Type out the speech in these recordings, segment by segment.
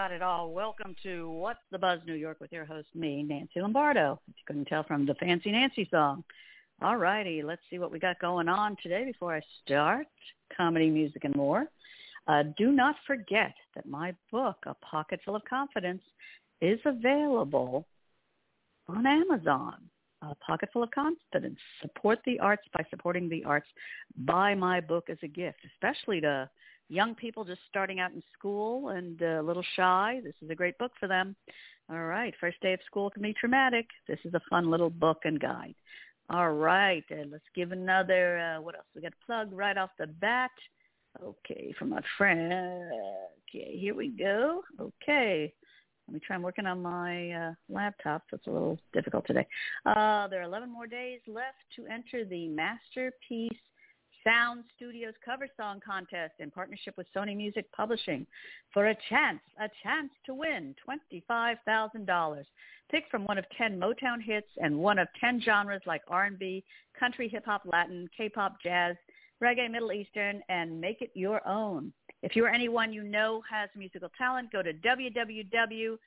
Got it all. Welcome to What's the Buzz New York with your host, me, Nancy Lombardo. If you couldn't tell from the Fancy Nancy song. All righty, let's see what we got going on today before I start. Comedy, music, and more. Uh, do not forget that my book, A Pocket Full of Confidence, is available on Amazon. A Pocket Full of Confidence. Support the arts by supporting the arts. Buy my book as a gift, especially to young people just starting out in school and a little shy. This is a great book for them. All right, first day of school can be traumatic. This is a fun little book and guide. All right, and let's give another, uh, what else? We got a plug right off the bat. Okay, from my friend. Okay, here we go. Okay. Let me try. I'm working on my uh, laptop, it's a little difficult today. Uh, there are 11 more days left to enter the Masterpiece Sound Studios cover song contest in partnership with Sony Music Publishing for a chance, a chance to win $25,000. Pick from one of 10 Motown hits and one of 10 genres like R&B, country, hip-hop, Latin, K-pop, jazz, reggae, Middle Eastern, and make it your own. If you or anyone you know has musical talent, go to www.piece,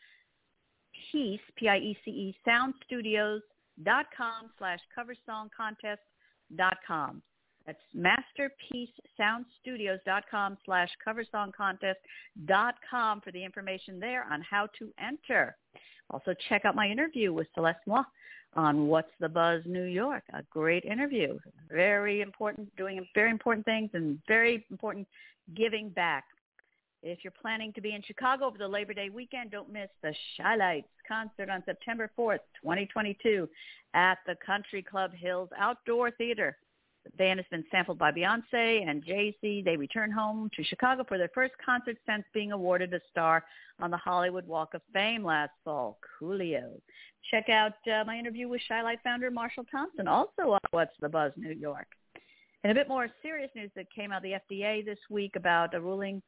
P-I-E-C-E, soundstudios.com slash coversongcontest.com. That's masterpiecesoundstudios.com slash coversongcontest.com for the information there on how to enter. Also check out my interview with Celeste Moi on What's the Buzz New York. A great interview. Very important, doing very important things and very important giving back. If you're planning to be in Chicago over the Labor Day weekend, don't miss the Chi-Lites concert on September 4th, 2022 at the Country Club Hills Outdoor Theater. The band has been sampled by Beyonce and Jay-Z. They return home to Chicago for their first concert since being awarded a star on the Hollywood Walk of Fame last fall. Coolio. Check out uh, my interview with Chi-Lite founder Marshall Thompson, also on What's the Buzz New York. And a bit more serious news that came out of the FDA this week about a ruling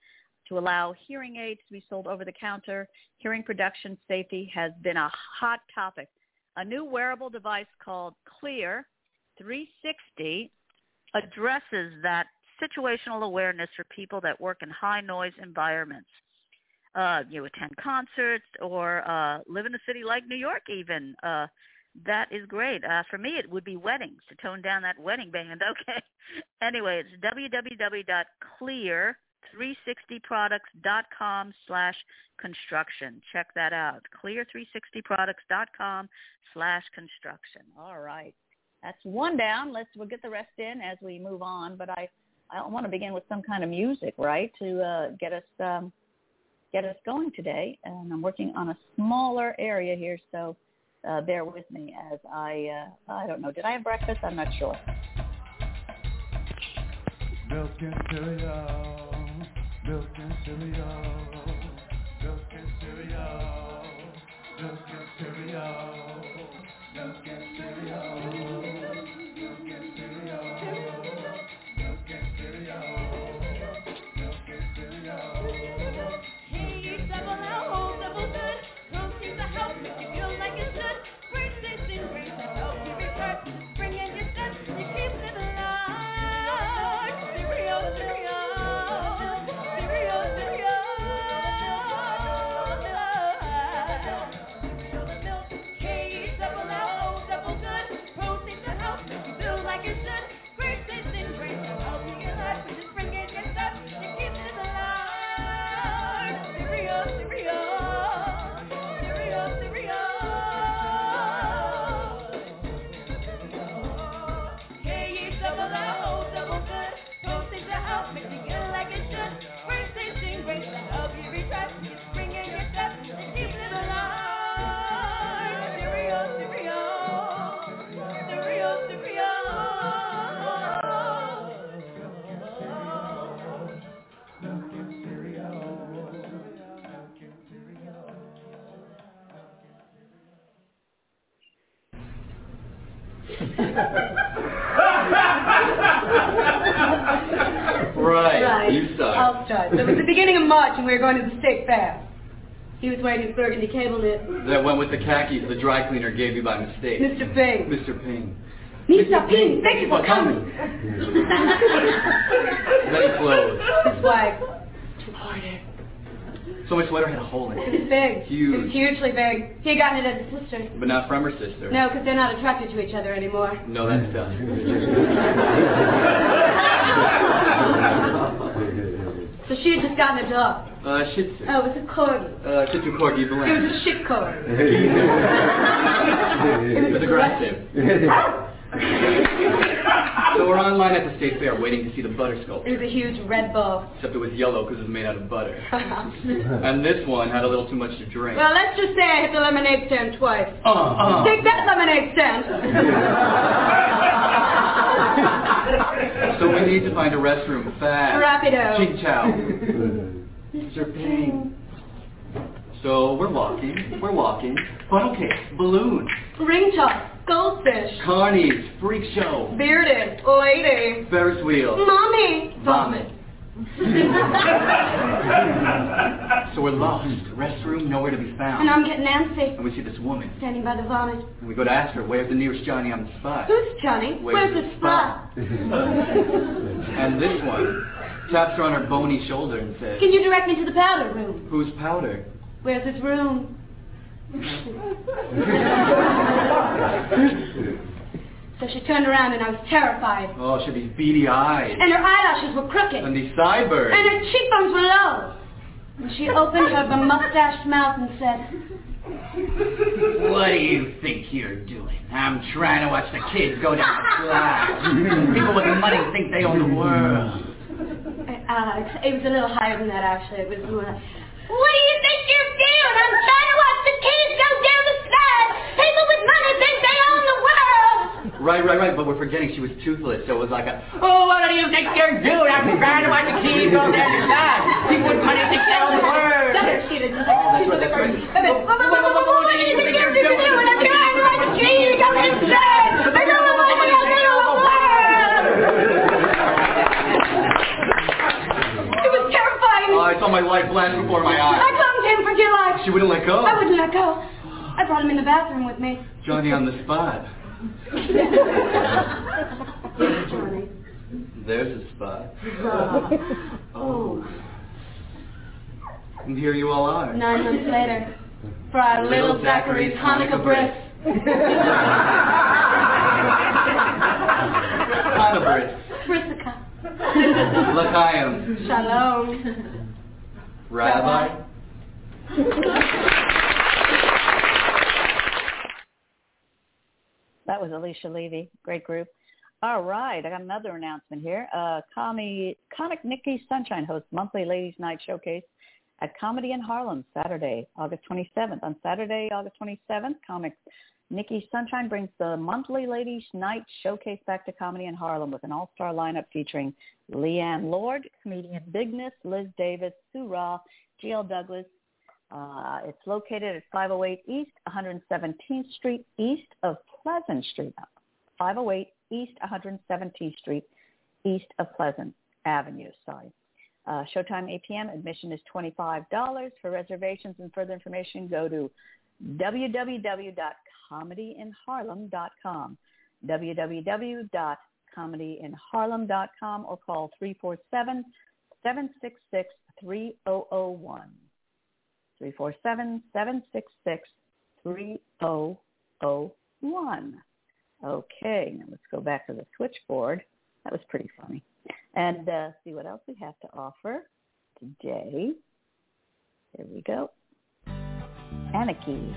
to allow hearing aids to be sold over the counter. Hearing production safety has been a hot topic. A new wearable device called Clear 360 addresses that situational awareness for people that work in high noise environments. Uh, you attend concerts or uh, live in a city like New York even. Uh, that is great. Uh, for me, it would be weddings to tone down that wedding band. Okay. anyway, it's www.clear360products.com slash construction. Check that out. Clear360products.com slash construction. All right. That's one down. Let's we'll get the rest in as we move on. But I, I want to begin with some kind of music, right, to uh, get us um, get us going today. And I'm working on a smaller area here, so uh, bear with me as I uh, I don't know. Did I have breakfast? I'm not sure. Milk into ya, milk right. You start. I'll start. So it was the beginning of March and we were going to the state fair. He was wearing his burgundy cable knit. That went with the khakis the dry cleaner gave you by mistake. Mr. Ping. Mr. Ping. Mr. Ping, thank you for coming. Then he closed. His wife. Too hard. Eh? So my sweater had a hole in It it. was big. Huge. It was hugely big. He had gotten it as a sister. But not from her sister. No, because they're not attracted to each other anymore. No, that's done. So she had just gotten a dog. Uh, Shih Tzu. Oh, it was a corgi. Uh, Shih Tzu Corgi It was a shit cord. It was aggressive. So we're online at the state fair waiting to see the butter sculpt. It was a huge red bull. Except it was yellow because it was made out of butter. And this one had a little too much to drink. Well, let's just say I hit the lemonade stand twice. Uh, uh. Take that lemonade stand. So we need to find a restroom fast. Rapido. Ching chow. Mr. Ping. So we're walking, we're walking. Funnel cake, balloon, Ring toss. Goldfish. carnies, freak show, Bearded. Lady. Ferris wheel, Mommy. vomit. So we're lost. Restroom, nowhere to be found. And. I'm getting antsy. And we see this woman. Standing by the vomit. And we go to ask her, where's the nearest Johnny on the spot? Who's Johnny? Where's Where's the the spot? And this one taps her on her bony shoulder and says, Can you direct me to the powder room? who's powder? Where's his room? so she turned around and I was terrified. Oh, she had these beady eyes. And her eyelashes were crooked. And these sideburns. And her cheekbones were low. And she opened her bemustached mouth and said, What do you think you're doing? I'm trying to watch the kids go down the slide. People with money think they own the world. uh, it was a little higher than that actually. It was more like, what do you think you're doing? I'm trying Right, right, right, but we're forgetting she was toothless, so it was like a, oh, what do you think you're doing? I'm trying to watch the kids go down the slide. People with money think they own the world. That's she didn't. Oh, that's right, that's right. What do you think you're doing? I'm trying to watch the kids go down the slide. People with money think they own the world. It was terrifying. Oh, I saw my life flash before my eyes. I clung to him for dear life. She wouldn't let go. I wouldn't let go. I brought him in the bathroom with me. Johnny on the spot. Johnny. There's a spot. Oh. And here you all are. Nine months later, for our little, Little Zachary's Hanukkah Hanukkah Hanukkah bris. Brisika. L'chaim. Shalom. Rabbi. That was Alicia Levy. Great group. All right, I got another announcement here. Uh, Comi, Comic Nikki Sunshine hosts monthly Ladies Night Showcase at Comedy in Harlem Saturday, August 27th. On Saturday, August 27th, Comic Nikki Sunshine brings the monthly Ladies Night Showcase back to comedy in Harlem with an all-star lineup featuring Leanne Lord, comedian Bigness, Liz Davis, Sue Ra, G.L. Douglas. Uh, it's located at 508 East 117th Street, east of Pleasant Street. 508 East 117th Street, east of Pleasant Avenue. Sorry. Uh, showtime 8 p.m. Admission is $25. For reservations and further information, go to www.comedyinharlem.com, www.comedyinharlem.com, or call 347-766-3001. 347-766-3001. Okay, now let's go back to the switchboard. That was pretty funny. And uh, see what else we have to offer today. Here we go. Anarchy.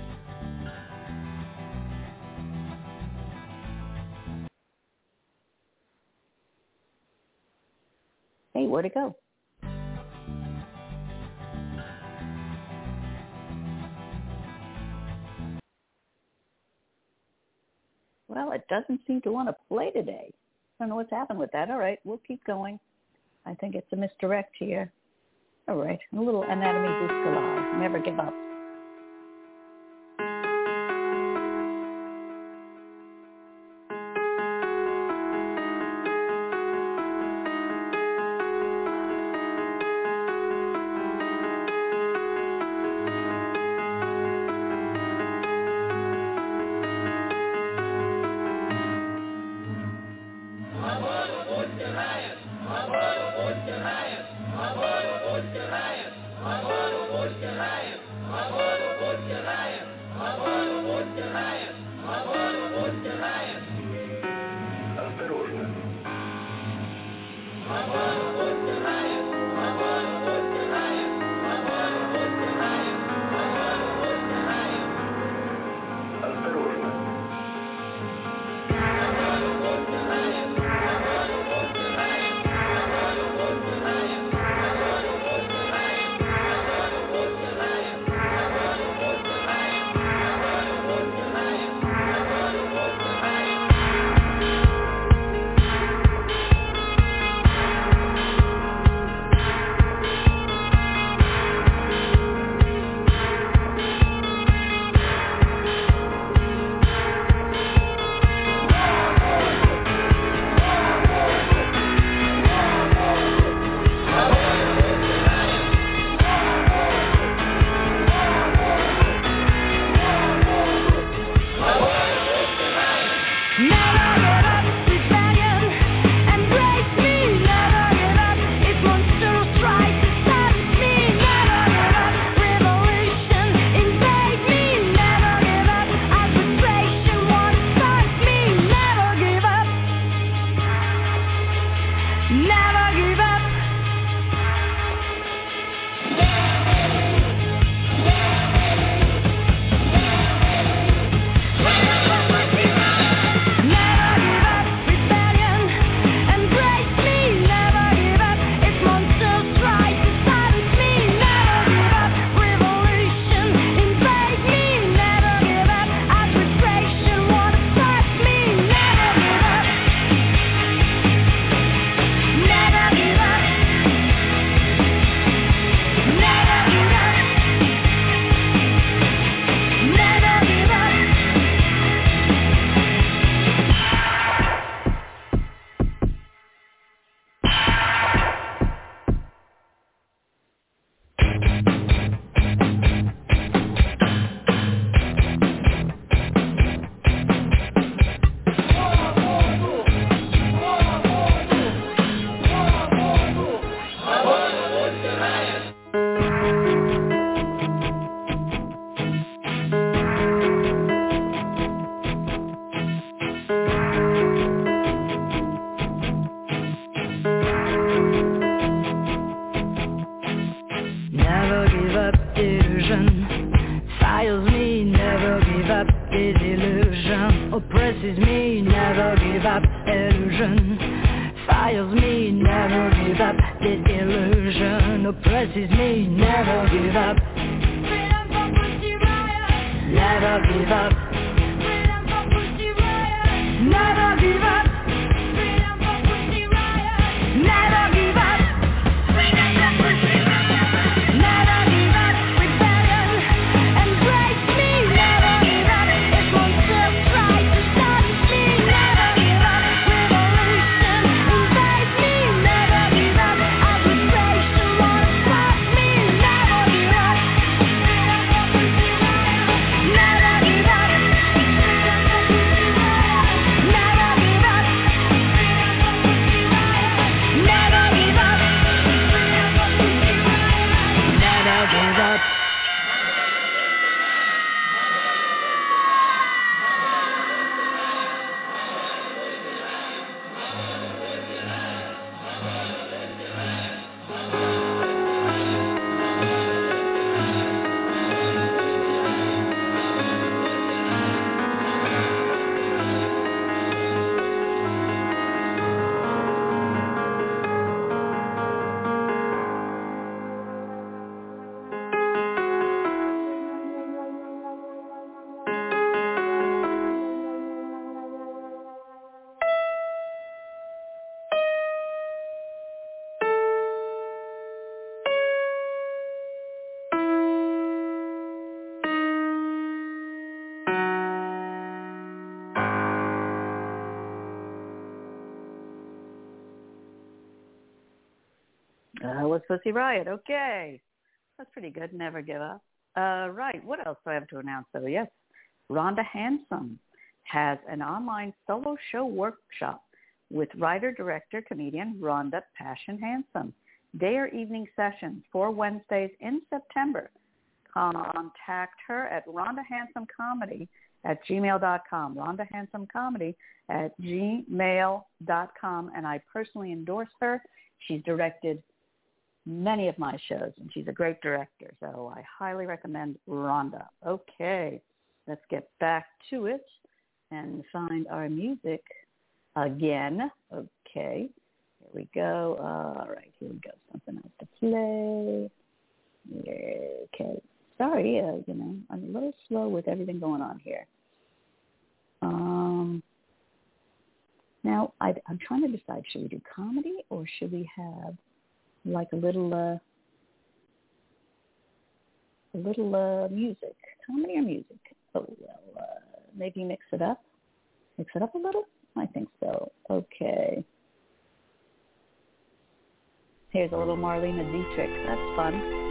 Hey, where'd it go? Well, it doesn't seem to want to play today. I don't know what's happened with that. All right, we'll keep going. I think it's a misdirect here. All right, a little anatomy bousculade. Never. Never give up. Pussy Riot. Okay. That's pretty good. Never give up. Uh, right. What else do I have to announce? though? yes, Rhonda Hansome has an online solo show workshop with writer, director, comedian Rhonda Passion Hansome. Day or evening sessions for Wednesdays in September. Contact her at Rhonda Hansome Comedy at gmail.com. Rhonda Comedy at gmail.com. And I personally endorse her. She's directed many of my shows, and she's a great director. So I highly recommend Rhonda. Okay, let's get back to it and find our music again. Okay, here we go. All right, here we go. Something else to play. Okay, sorry, uh, you know, I'm a little slow with everything going on here. Um, now, I, I'm trying to decide, should we do comedy or should we have like a little uh a little uh music. Comedy or music? Oh well uh maybe mix it up. Mix it up a little? I think so. Okay. Here's a little Marlene Dietrich. That's fun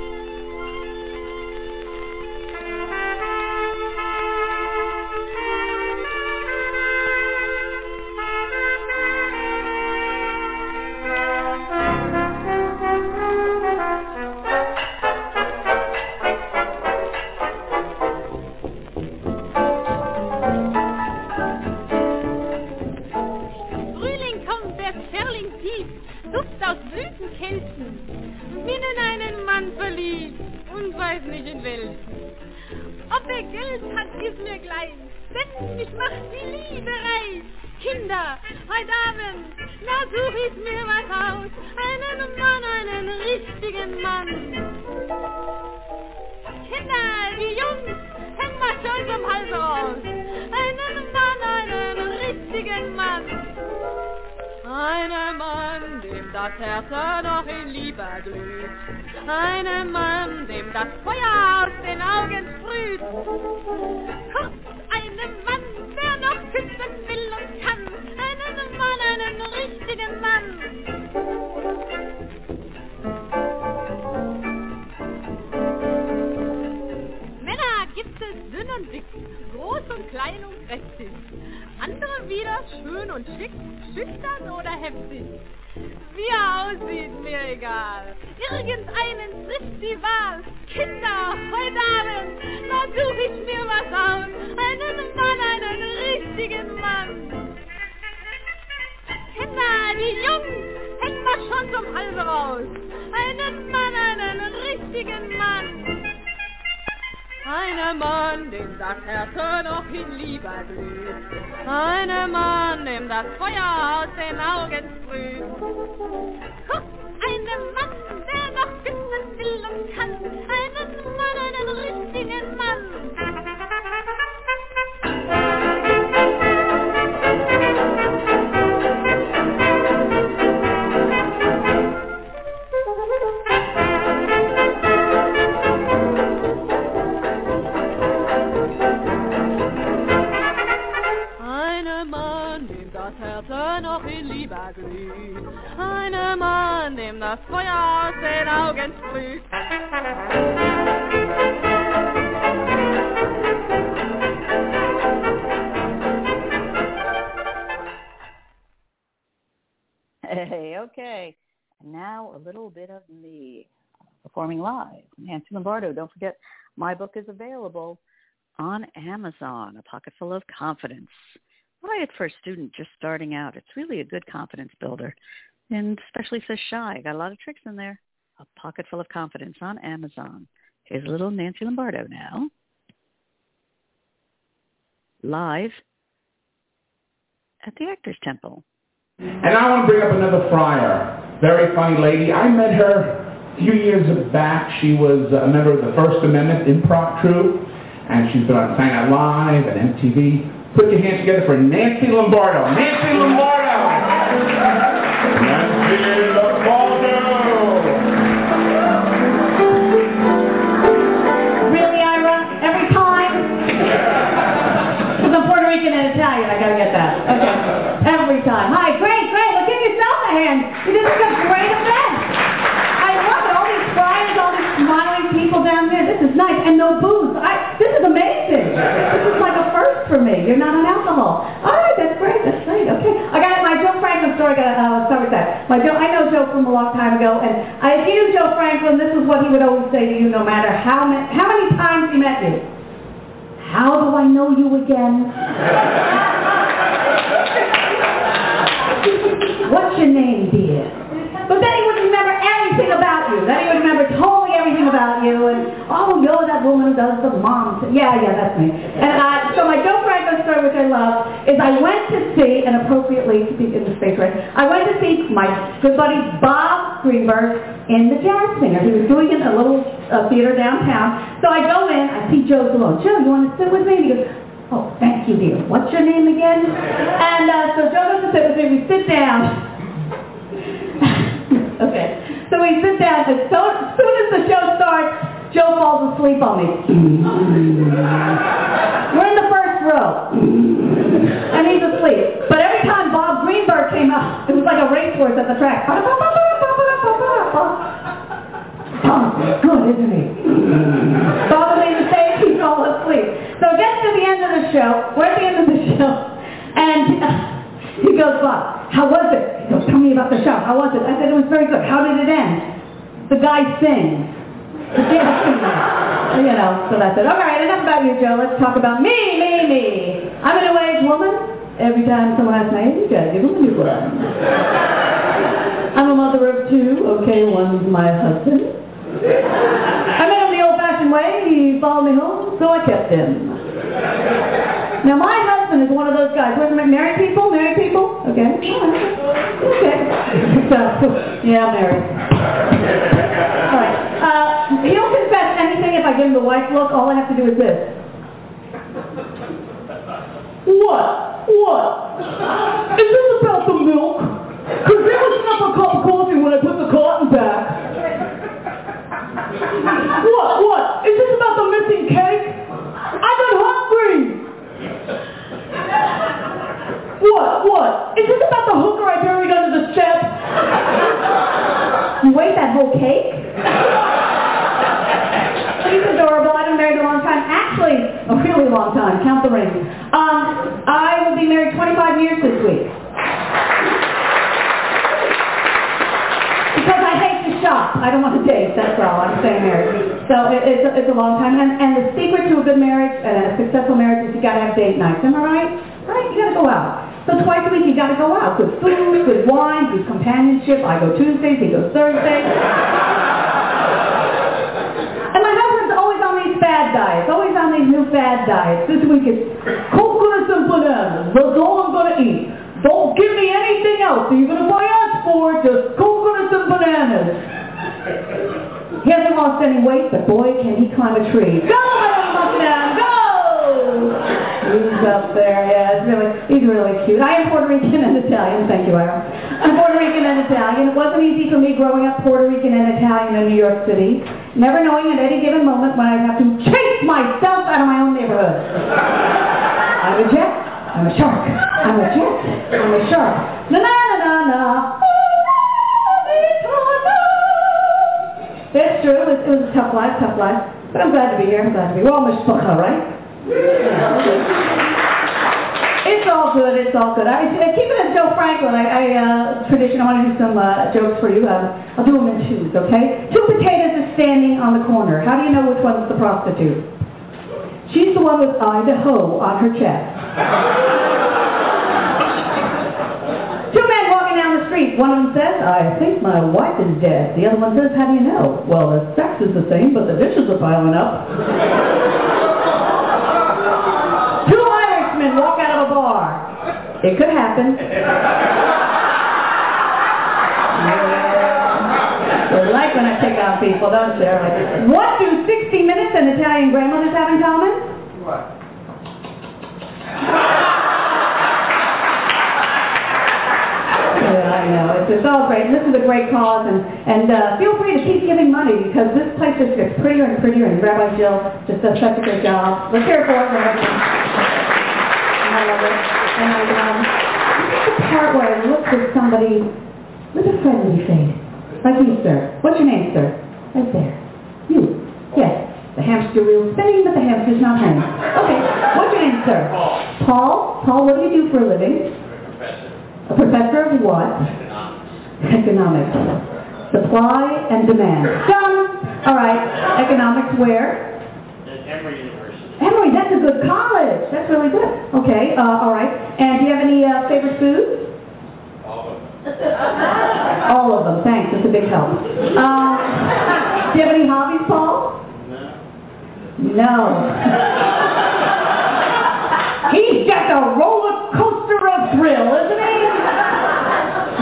das Feuer aus den Augen sprüht. Kurz, einen Mann, der noch küssen will und kann. Einen Mann, einen richtigen Mann. Männer gibt es dünn und dick, groß und klein und kräftig. Wieder schön und schick, schüchtern oder heftig. Wie er aussieht, mir egal. Irgendeinen trifft die Wahl. Kinder, heute Abend, da such ich mir was aus. Einen Mann, einen richtigen Mann. Kinder, die Jungs, hängt mal schon zum Halse raus. Einen Mann, einen richtigen Mann. Einen Mann, dem das Herz noch in Liebe glüht. Einen Mann, dem das Feuer aus den Augen sprüht. Nancy Don't forget, my book is available on Amazon, A Pocket Full of Confidence. Buy it for a student just starting out. It's really a good confidence builder. And especially for shy. Got a lot of tricks in there. A Pocket Full of Confidence on Amazon. Here's little Nancy Lombardo now. Live at the Actors Temple. And I want to bring up another friar. Very funny lady. I met her a few years back. She was a member of the First Amendment improv troupe, and she's been on Saturday Night Live and MTV. Put your hands together for Nancy Lombardo. Nancy Lombardo! Nice. And no booze. I, this is amazing. This is like a first for me. You're not on alcohol. All right, that's great. That's great. Okay. I got my Joe Franklin story. I got uh, start with that. My Joe, I know Joe from a long time ago, and I, if you knew Joe Franklin, this is what he would always say to you, no matter how many, how many times he met you. How do I know you again? What's your name, dear? But then he would remember everything about you. Then he would remember about you. And, oh, you're that woman who does the mom. Yeah, yeah, that's me. And uh, so my Joe Franklin story, which I love, is I went to see, and appropriately speak in the space right, I went to see my good buddy Bob Greenberg in the Jazz Singer. He was doing it in a little uh, theater downtown. So I go in, I see Joe's alone. Joe, you want to sit with me? He goes, Oh, thank you, dear. What's your name again? And uh, so Joe goes to sit with me. We sit down. okay. So we sit down. And so, as soon as the show starts, Joe falls asleep on me. We're in the first row. And he's asleep. But every time Bob Greenberg came out, it was like a racehorse at the track. Oh, good, isn't he? Bob on the stage, he's all asleep. So it gets to the end of the show. We're at the end of the show. And he goes, Bob, how was it? Tell me about the show. How was it? I said, it was very good. How did it end? The guy sings. The jazz singer. You know, so that's it. All right, enough about you, Joe. Let's talk about me, me, me. I'm a new-age woman. Every time someone asks my age, you gotta give them a new one. I'm a mother of two. Okay, one's my husband. I met him the old-fashioned way. He followed me home, so I kept him. Now, my husband is one of those guys. Married people? Married? Okay. Okay. So, yeah, married. All right. Uh, he'll confess anything if I give him the wife look. All I have to do is this. What? What? Is this about the milk? Because there was enough a cup of coffee when I put the carton back. What? What? Is this about the missing cake? I got hungry. What? What? Is this about the hooker I buried under the step? You ate that whole cake? She's adorable. I've been married a long time. Actually, a really long time. Count the rings. Um, I will be married 25 years this week. Because I hate to shop. I don't want to date, that's all. I'm staying married. So it, it's, a, it's a long time. And, and the secret to a good marriage and a successful marriage is you got to have date nights. Am I right? Right? You got to go out. So twice a week you got to go out. Good food, good wine, good companionship. I go Tuesdays, he goes Thursdays. And my husband's always on these fad diets, always on these new fad diets. This week it's coconuts and bananas. That's all I'm to eat. Don't give me anything else. Even if I ask for just coconuts and bananas. He hasn't lost any weight, but boy, can he climb a tree. Go! He's up there, yeah, it's really, he's really cute. I am Puerto Rican and Italian, thank you, Ira. I'm Puerto Rican and Italian. It wasn't easy for me growing up Puerto Rican and Italian in New York City, never knowing at any given moment when I'd have to chase myself out of my own neighborhood. I'm a jet, I'm a shark, I'm a jet, I'm a shark. Na na na na Tana. It's true. It was, it was a tough life, tough life. But I'm glad to be here. I'm glad to be. We're all mishpacha, right? It's all good. It's all good. I, I keep it as Joe Franklin. I, I uh, tradition. I want to do some uh, jokes for you. Um, I'll do them in twos, okay? Two potatoes is standing on the corner. How do you know which one's the prostitute? She's the one with Idaho on her chest. Two men walking down the street. One of them says, I think my wife is dead. The other one says, how do you know? Well, the sex is the same, but the dishes are piling up. Two Irishmen walk out of a bar. It could happen. They like when I pick on people, don't you? Like, What do 60 Minutes and Italian grandmothers have in common? Yeah, I know. It's, it's all great. This is a great cause, and, and uh, feel free to keep giving money because this place just gets prettier and prettier, and Rabbi Jill just does such a good job. Let's hear it for her. It. And the part where I look for somebody with a friendly face. Like you, sir. What's your name, sir? Right there. You. Yes. The hamster wheel's spinning, but the hamster's not home. Okay. What's your name, sir? Paul. Paul? Paul, what do you do for a living? A professor A professor of what? Economics. Supply and demand. Done. All right. Economics where? At Emory. Emory, that's a good college. That's really good. Okay. Uh, all right. And do you have any uh, favorite foods? All of them. All of them. Thanks. That's a big help. Um, do you have any hobbies, Paul? No. No. He's just a roller coaster of thrill, isn't he?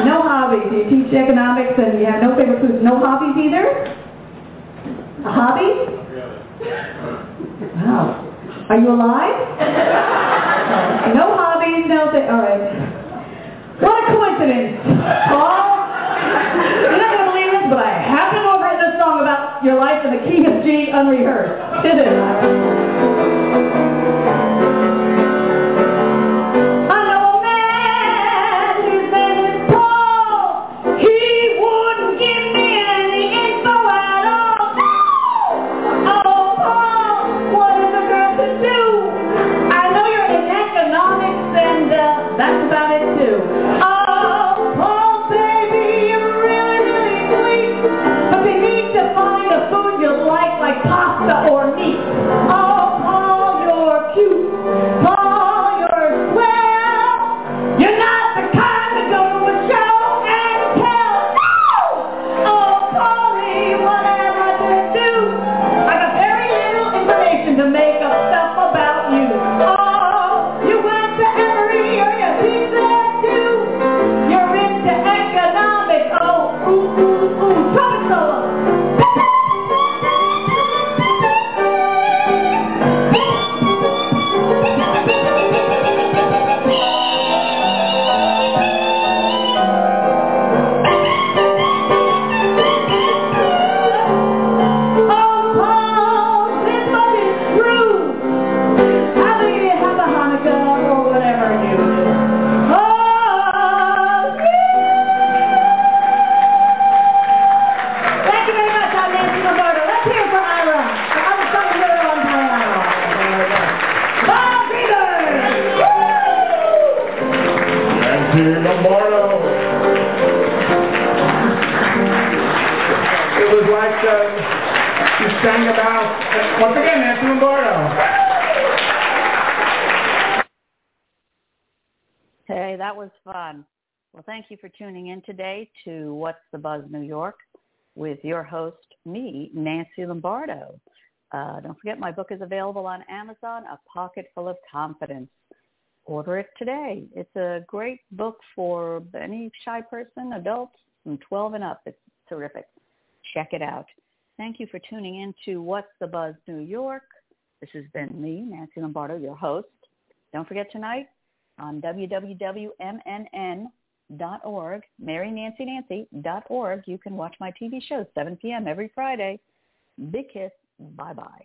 No hobbies. You teach economics and you have no favorite foods. No hobbies either? A hobby? Really. Wow. Are you alive? no hobbies, no thing. All right. What a coincidence. Paul, you're not going to believe this, but I happen to have written a song about your life in the key of G unrehearsed. Is it? Nancy Lombardo. It was like uh, you sang about, once again, Nancy Lombardo. Hey, that was fun. Well, thank you for tuning in today to What's the Buzz New York with your host, me, Nancy Lombardo. Uh, don't forget my book is available on Amazon, A Pocket Full of Confidence. Order it today. It's a great book for any shy person, adults from 12 and up. It's terrific. Check it out. Thank you for tuning in to What's the Buzz New York. This has been me, Nancy Lombardo, your host. Don't forget tonight on www.mnn.org, MaryNancyNancy.org, you can watch my TV show 7 p.m. every Friday. Big kiss. Bye-bye.